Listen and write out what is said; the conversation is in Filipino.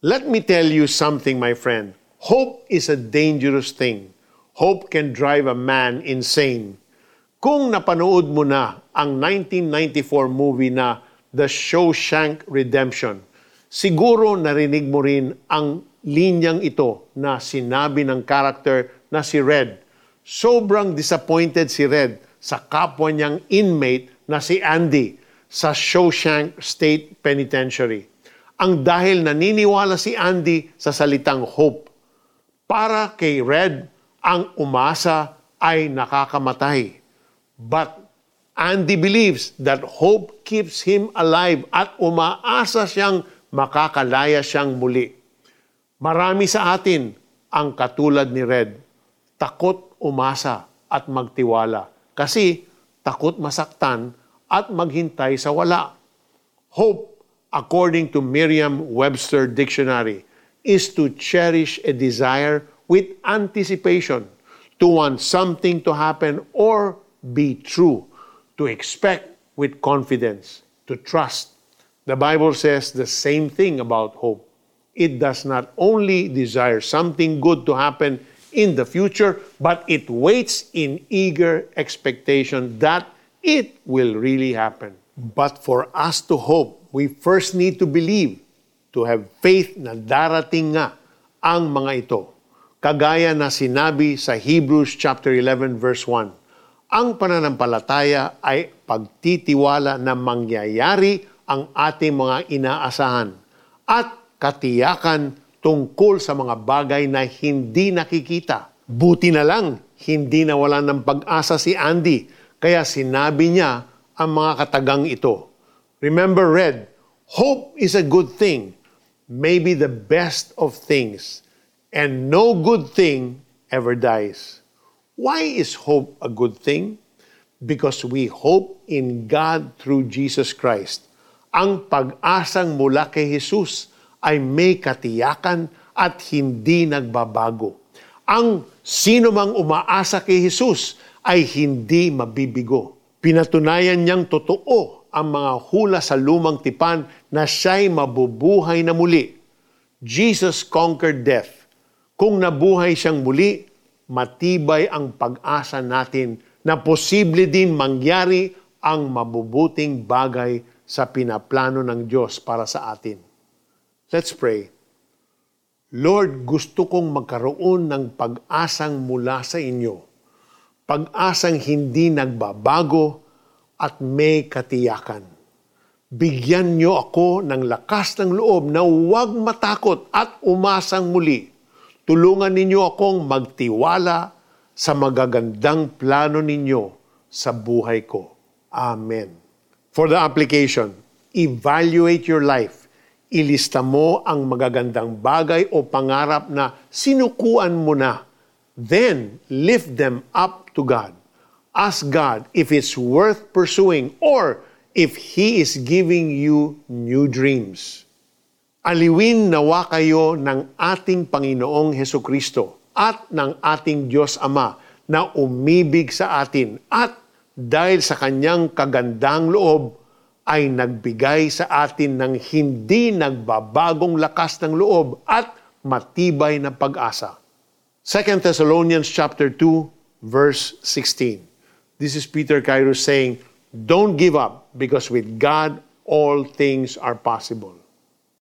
Let me tell you something, my friend. Hope is a dangerous thing. Hope can drive a man insane. Kung napanood mo na ang 1994 movie na The Shawshank Redemption, siguro narinig mo rin ang linyang ito na sinabi ng character na si Red. Sobrang disappointed si Red sa kapwa niyang inmate na si Andy sa Shawshank State Penitentiary. Ang dahil naniniwala si Andy sa salitang hope. Para kay Red, ang umasa ay nakakamatay. But Andy believes that hope keeps him alive at umaasa siyang makakalaya siyang muli. Marami sa atin ang katulad ni Red. Takot umasa at magtiwala kasi takot masaktan at maghintay sa wala. Hope according to Merriam-Webster Dictionary, is to cherish a desire with anticipation, to want something to happen or be true, to expect with confidence, to trust. The Bible says the same thing about hope. It does not only desire something good to happen in the future, but it waits in eager expectation that it will really happen. But for us to hope, we first need to believe, to have faith na darating nga ang mga ito. Kagaya na sinabi sa Hebrews chapter 11 verse 1, ang pananampalataya ay pagtitiwala na mangyayari ang ating mga inaasahan at katiyakan tungkol sa mga bagay na hindi nakikita. Buti na lang, hindi nawala ng pag-asa si Andy, kaya sinabi niya ang mga katagang ito. Remember, Red, hope is a good thing, maybe the best of things, and no good thing ever dies. Why is hope a good thing? Because we hope in God through Jesus Christ. Ang pag-asang mula kay Jesus ay may katiyakan at hindi nagbabago. Ang sino mang umaasa kay Jesus ay hindi mabibigo. Pinatunayan niyang totoo ang mga hula sa lumang tipan na siya'y mabubuhay na muli. Jesus conquered death. Kung nabuhay siyang muli, matibay ang pag-asa natin na posible din mangyari ang mabubuting bagay sa pinaplano ng Diyos para sa atin. Let's pray. Lord, gusto kong magkaroon ng pag-asang mula sa inyo. Pag-asang hindi nagbabago, at may katiyakan. Bigyan niyo ako ng lakas ng loob na huwag matakot at umasang muli. Tulungan ninyo akong magtiwala sa magagandang plano ninyo sa buhay ko. Amen. For the application, evaluate your life. Ilista mo ang magagandang bagay o pangarap na sinukuan mo na. Then, lift them up to God ask God if it's worth pursuing or if He is giving you new dreams. Aliwin nawa kayo ng ating Panginoong Heso Kristo at ng ating Diyos Ama na umibig sa atin at dahil sa kanyang kagandang loob ay nagbigay sa atin ng hindi nagbabagong lakas ng loob at matibay na pag-asa. 2 Thessalonians chapter 2 verse 16. This is Peter Kairos saying, Don't give up because with God all things are possible.